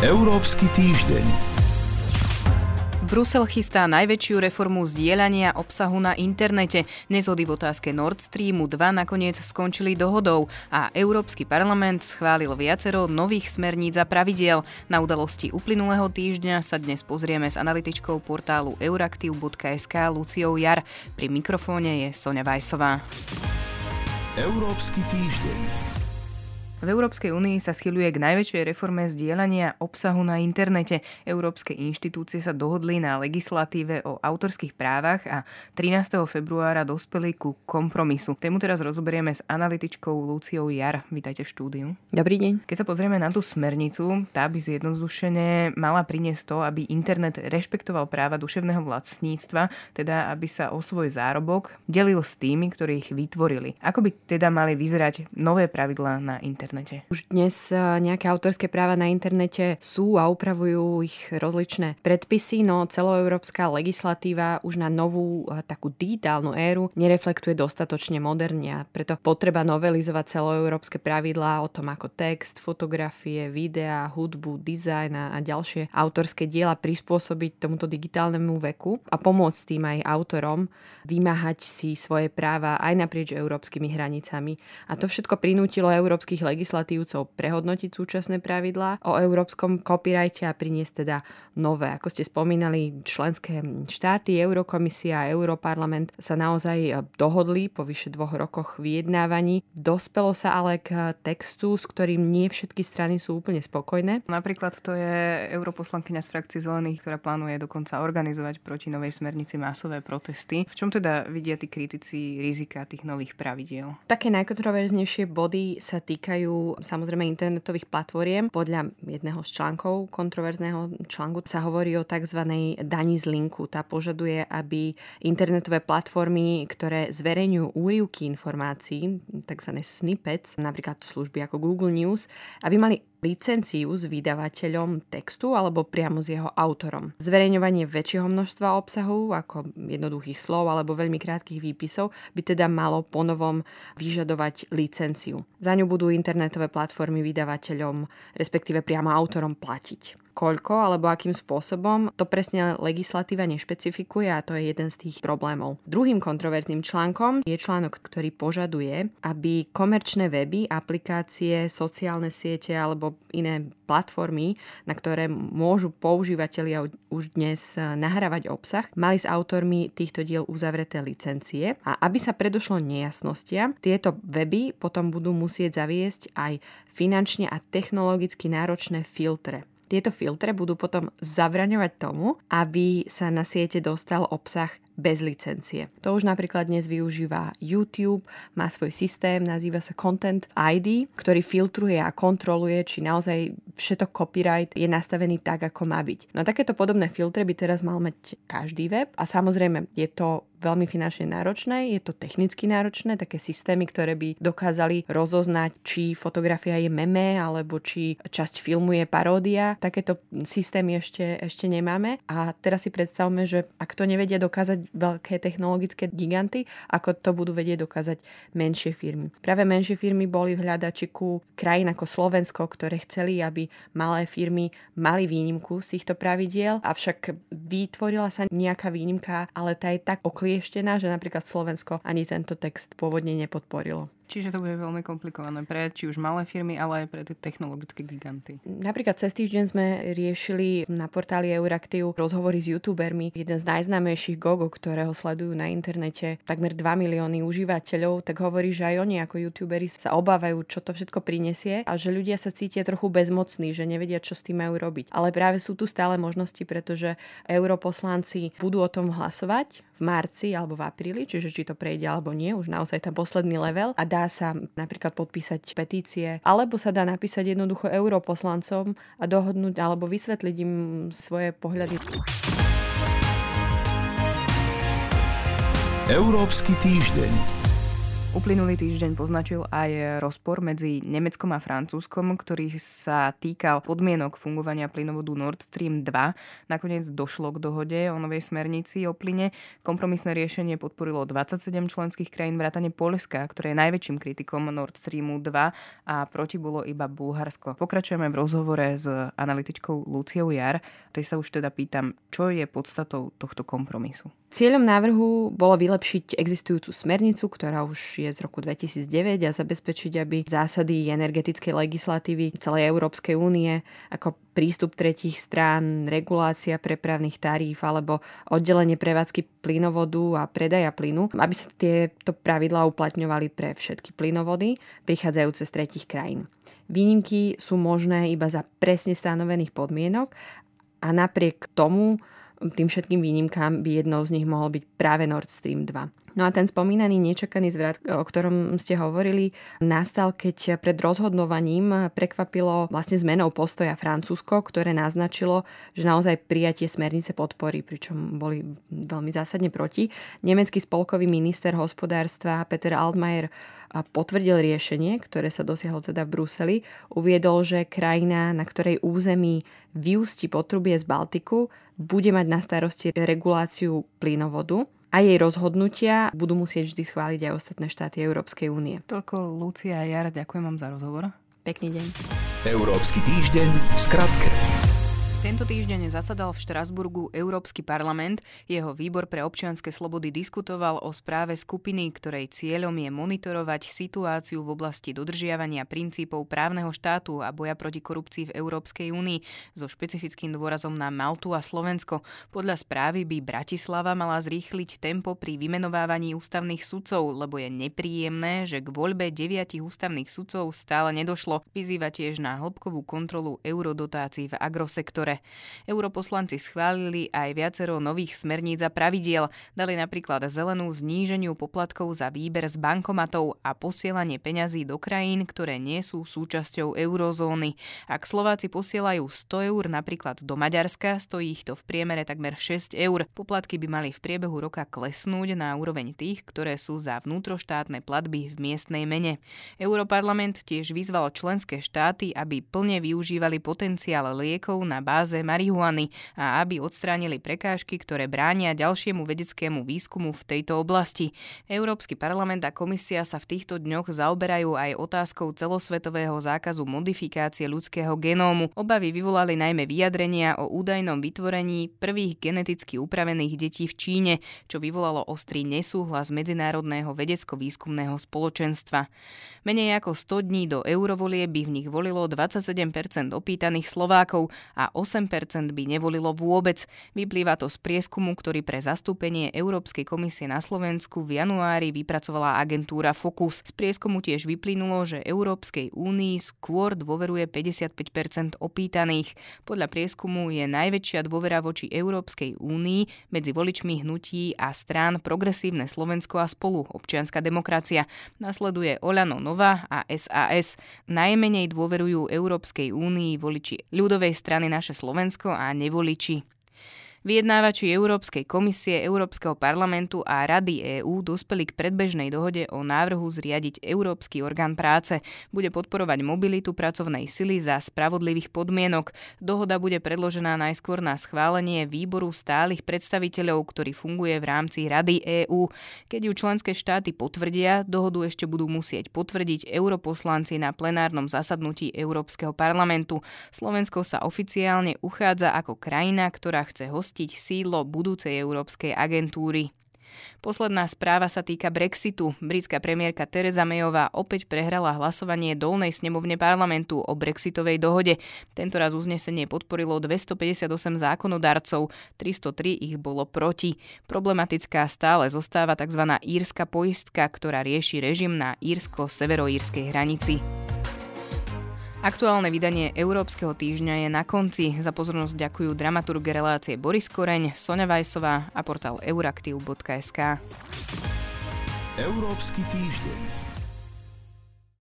Európsky týždeň. Brusel chystá najväčšiu reformu zdieľania obsahu na internete. Nezhody v otázke Nord Streamu 2 nakoniec skončili dohodou a Európsky parlament schválil viacero nových smerníc a pravidiel. Na udalosti uplynulého týždňa sa dnes pozrieme s analytičkou portálu euraktiv.sk Luciou Jar. Pri mikrofóne je Sonja Vajsová. Európsky týždeň. V Európskej únii sa schyluje k najväčšej reforme zdieľania obsahu na internete. Európske inštitúcie sa dohodli na legislatíve o autorských právach a 13. februára dospeli ku kompromisu. Tému teraz rozoberieme s analytičkou Luciou Jar. Vítajte v štúdiu. Dobrý deň. Keď sa pozrieme na tú smernicu, tá by zjednodušene mala priniesť to, aby internet rešpektoval práva duševného vlastníctva, teda aby sa o svoj zárobok delil s tými, ktorí ich vytvorili. Ako by teda mali vyzerať nové pravidlá na internet? Internete? Už dnes e, nejaké autorské práva na internete sú a upravujú ich rozličné predpisy, no celoeurópska legislatíva už na novú e, takú digitálnu éru nereflektuje dostatočne moderne a preto potreba novelizovať celoeurópske pravidlá o tom, ako text, fotografie, videá, hudbu, dizajn a ďalšie autorské diela prispôsobiť tomuto digitálnemu veku a pomôcť tým aj autorom vymáhať si svoje práva aj naprieč európskymi hranicami. A to všetko prinútilo európskych legislatívnych legislatívcov prehodnotiť súčasné pravidlá o európskom copyrighte a priniesť teda nové. Ako ste spomínali, členské štáty, Eurokomisia a Europarlament sa naozaj dohodli po vyše dvoch rokoch vyjednávaní. Dospelo sa ale k textu, s ktorým nie všetky strany sú úplne spokojné. Napríklad to je europoslankyňa z frakcie Zelených, ktorá plánuje dokonca organizovať proti novej smernici masové protesty. V čom teda vidia tí kritici rizika tých nových pravidiel? Také najkontroverznejšie body sa týkajú týkajú samozrejme internetových platformiem. Podľa jedného z článkov, kontroverzného článku, sa hovorí o tzv. daní z linku. Tá požaduje, aby internetové platformy, ktoré zverejňujú úrivky informácií, tzv. snippets, napríklad služby ako Google News, aby mali licenciu s vydavateľom textu alebo priamo s jeho autorom. Zverejňovanie väčšieho množstva obsahu, ako jednoduchých slov alebo veľmi krátkých výpisov, by teda malo ponovom vyžadovať licenciu. Za ňu budú internetové platformy vydavateľom, respektíve priamo autorom platiť koľko alebo akým spôsobom, to presne legislatíva nešpecifikuje a to je jeden z tých problémov. Druhým kontroverzným článkom je článok, ktorý požaduje, aby komerčné weby, aplikácie, sociálne siete alebo iné platformy, na ktoré môžu používateľia už dnes nahrávať obsah, mali s autormi týchto diel uzavreté licencie a aby sa predošlo nejasnostiam, tieto weby potom budú musieť zaviesť aj finančne a technologicky náročné filtre. Tieto filtre budú potom zabraňovať tomu, aby sa na siete dostal obsah bez licencie. To už napríklad dnes využíva YouTube, má svoj systém, nazýva sa Content ID, ktorý filtruje a kontroluje, či naozaj všetok copyright je nastavený tak, ako má byť. No takéto podobné filtre by teraz mal mať každý web a samozrejme je to veľmi finančne náročné, je to technicky náročné, také systémy, ktoré by dokázali rozoznať, či fotografia je meme, alebo či časť filmu je paródia. Takéto systémy ešte, ešte nemáme a teraz si predstavme, že ak to nevedia dokázať veľké technologické giganty, ako to budú vedieť dokázať menšie firmy. Práve menšie firmy boli v hľadačiku krajín ako Slovensko, ktoré chceli, aby malé firmy mali výnimku z týchto pravidiel, avšak vytvorila sa nejaká výnimka, ale tá je tak oklieštená, že napríklad Slovensko ani tento text pôvodne nepodporilo. Čiže to bude veľmi komplikované pre či už malé firmy, ale aj pre tie technologické giganty. Napríklad cez týždeň sme riešili na portáli Euraktiv rozhovory s youtubermi. Jeden z najznámejších Gogo, ktorého sledujú na internete takmer 2 milióny užívateľov, tak hovorí, že aj oni ako youtuberi sa obávajú, čo to všetko prinesie a že ľudia sa cítia trochu bezmocní, že nevedia, čo s tým majú robiť. Ale práve sú tu stále možnosti, pretože europoslanci budú o tom hlasovať v marci alebo v apríli, čiže či to prejde alebo nie, už naozaj tam posledný level a dá dá sa napríklad podpísať petície, alebo sa dá napísať jednoducho europoslancom a dohodnúť alebo vysvetliť im svoje pohľady. Európsky týždeň. Uplynulý týždeň poznačil aj rozpor medzi Nemeckom a Francúzskom, ktorý sa týkal podmienok fungovania plynovodu Nord Stream 2. Nakoniec došlo k dohode o novej smernici o plyne. Kompromisné riešenie podporilo 27 členských krajín vrátane Polska, ktoré je najväčším kritikom Nord Streamu 2 a proti bolo iba Bulharsko. Pokračujeme v rozhovore s analytičkou Luciou Jar. Tej sa už teda pýtam, čo je podstatou tohto kompromisu. Cieľom návrhu bolo vylepšiť existujúcu smernicu, ktorá už je z roku 2009 a zabezpečiť, aby zásady energetickej legislatívy celej Európskej únie ako prístup tretích strán, regulácia prepravných taríf alebo oddelenie prevádzky plynovodu a predaja plynu, aby sa tieto pravidlá uplatňovali pre všetky plynovody prichádzajúce z tretích krajín. Výnimky sú možné iba za presne stanovených podmienok a napriek tomu tým všetkým výnimkám by jednou z nich mohol byť práve Nord Stream 2. No a ten spomínaný nečakaný zvrat, o ktorom ste hovorili, nastal, keď pred rozhodnovaním prekvapilo vlastne zmenou postoja Francúzsko, ktoré naznačilo, že naozaj prijatie smernice podpory, pričom boli veľmi zásadne proti. Nemecký spolkový minister hospodárstva Peter Altmaier potvrdil riešenie, ktoré sa dosiahlo teda v Bruseli. Uviedol, že krajina, na ktorej území vyústi potrubie z Baltiku, bude mať na starosti reguláciu plynovodu a jej rozhodnutia budú musieť vždy schváliť aj ostatné štáty Európskej únie. Toľko Lucia a Jara, ďakujem vám za rozhovor. Pekný deň. Európsky týždeň v skratke. Tento týždeň zasadal v Štrasburgu Európsky parlament. Jeho výbor pre občianske slobody diskutoval o správe skupiny, ktorej cieľom je monitorovať situáciu v oblasti dodržiavania princípov právneho štátu a boja proti korupcii v Európskej únii so špecifickým dôrazom na Maltu a Slovensko. Podľa správy by Bratislava mala zrýchliť tempo pri vymenovávaní ústavných sudcov, lebo je nepríjemné, že k voľbe deviatich ústavných sudcov stále nedošlo. Vyzýva tiež na hĺbkovú kontrolu eurodotácií v agrosektore sektore. Europoslanci schválili aj viacero nových smerníc a pravidiel. Dali napríklad zelenú zníženiu poplatkov za výber z bankomatov a posielanie peňazí do krajín, ktoré nie sú súčasťou eurozóny. Ak Slováci posielajú 100 eur napríklad do Maďarska, stojí ich to v priemere takmer 6 eur. Poplatky by mali v priebehu roka klesnúť na úroveň tých, ktoré sú za vnútroštátne platby v miestnej mene. Europarlament tiež vyzval členské štáty, aby plne využívali potenciál liekov na báze báze marihuany a aby odstránili prekážky, ktoré bránia ďalšiemu vedeckému výskumu v tejto oblasti. Európsky parlament a komisia sa v týchto dňoch zaoberajú aj otázkou celosvetového zákazu modifikácie ľudského genómu. Obavy vyvolali najmä vyjadrenia o údajnom vytvorení prvých geneticky upravených detí v Číne, čo vyvolalo ostrý nesúhlas Medzinárodného vedecko-výskumného spoločenstva. Menej ako 100 dní do eurovolie by v nich volilo 27% opýtaných Slovákov a 8% by nevolilo vôbec. Vyplýva to z prieskumu, ktorý pre zastúpenie Európskej komisie na Slovensku v januári vypracovala agentúra Focus. Z prieskumu tiež vyplynulo, že Európskej únii skôr dôveruje 55% opýtaných. Podľa prieskumu je najväčšia dôvera voči Európskej únii medzi voličmi hnutí a strán Progresívne Slovensko a spolu občianská demokracia. Nasleduje Olano Nova a SAS. Najmenej dôverujú Európskej únii voliči ľudovej strany naše Slovensko a nevoliči. Vyjednávači Európskej komisie, Európskeho parlamentu a Rady EÚ dospeli k predbežnej dohode o návrhu zriadiť Európsky orgán práce. Bude podporovať mobilitu pracovnej sily za spravodlivých podmienok. Dohoda bude predložená najskôr na schválenie výboru stálych predstaviteľov, ktorý funguje v rámci Rady EÚ. Keď ju členské štáty potvrdia, dohodu ešte budú musieť potvrdiť europoslanci na plenárnom zasadnutí Európskeho parlamentu. Slovensko sa oficiálne uchádza ako krajina, ktorá chce hostiť opustiť sídlo budúcej európskej agentúry. Posledná správa sa týka Brexitu. Britská premiérka Teresa Mayová opäť prehrala hlasovanie dolnej snemovne parlamentu o brexitovej dohode. Tentoraz uznesenie podporilo 258 zákonodarcov, 303 ich bolo proti. Problematická stále zostáva tzv. írska poistka, ktorá rieši režim na írsko-severoírskej hranici. Aktuálne vydanie Európskeho týždňa je na konci. Za pozornosť ďakujú dramaturg relácie Boris Koreň, Sonja Vajsová a portál euraktiv.sk. Európsky týždeň.